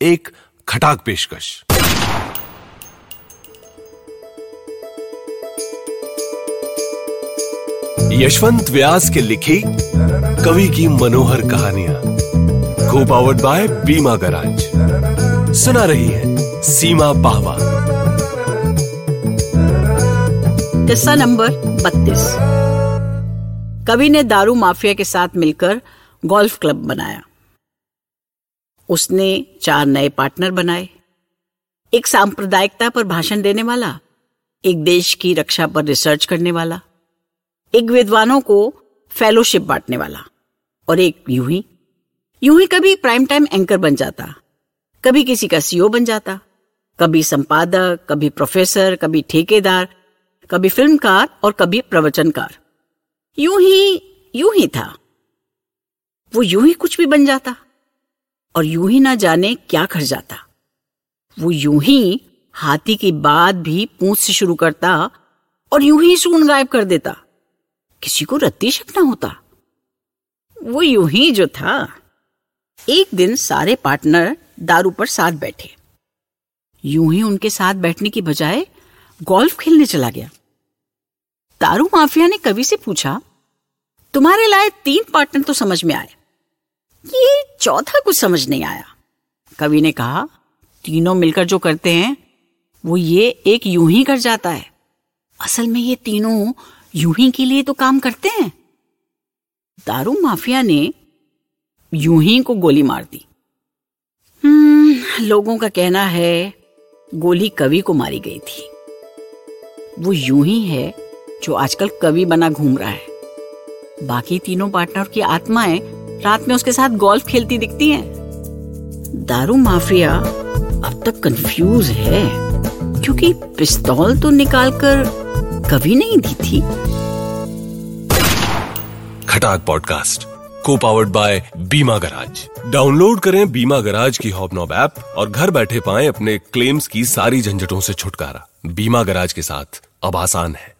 एक खटाक पेशकश। यशवंत व्यास के लिखी कवि की मनोहर कहानियाँ, को पावर्ड बाय बीमा गराज। सुना रही है सीमा पाहवा किस्सा नंबर बत्तीस। कवि ने दारू माफिया के साथ मिलकर गोल्फ क्लब बनाया। उसने चार नए पार्टनर बनाए। एक सांप्रदायिकता पर भाषण देने वाला, एक देश की रक्षा पर रिसर्च करने वाला, एक विद्वानों को फेलोशिप बांटने वाला और एक यूँ ही। यूँ ही कभी प्राइम टाइम एंकर बन जाता, कभी किसी का सीओ बन जाता, कभी संपादक, कभी प्रोफेसर, कभी ठेकेदार, कभी फिल्मकार और कभी प्रवचनकार। यूँ ही यूँ ही था। वो यूँ ही कुछ भी बन जाता। और यूँ ही ना जाने क्या कर जाता। वो यूँ ही हाथी की बात भी पूंछ से शुरू करता और यूँ ही सून गायब कर देता। किसी को रत्ती शक ना होता। वो यूँ ही जो था, एक दिन सारे पार्टनर दारू पर साथ बैठे। यूँ ही उनके साथ बैठने की बजाय गोल्फ खेलने चला गया। दारू माफिया ने कवि से पूछा, तुम्हारे लाए तीन पार्टनर तो समझ में आए। ये चौथा कुछ समझ नहीं आया। कवि ने कहा तीनों मिलकर जो करते हैं वो ये एक यूँ ही कर जाता है। असल में ये तीनों यूँ ही के लिए तो काम करते हैं। दारू माफिया ने यूँ ही को गोली मार दी। हम्म, लोगों का कहना है गोली कवि को मारी गई थी। वो यूँ ही है जो आजकल कवि बना घूम रहा है। बाकी तीनों पार्टनर की आत्माएँ रात में उसके साथ गोल्फ खेलती दिखती है। दारू माफिया अब तक कंफ्यूज है, क्योंकि पिस्तौल तो निकालकर कभी नहीं दी थी। खटाक पॉडकास्ट को powered by Bima Garage. Download करें बीमा गराज की हॉबनॉब ऐप और घर बैठे पाएँ अपने क्लेम्स की सारी झंझटों से छुटकारा। बीमा गराज के साथ अब आसान है।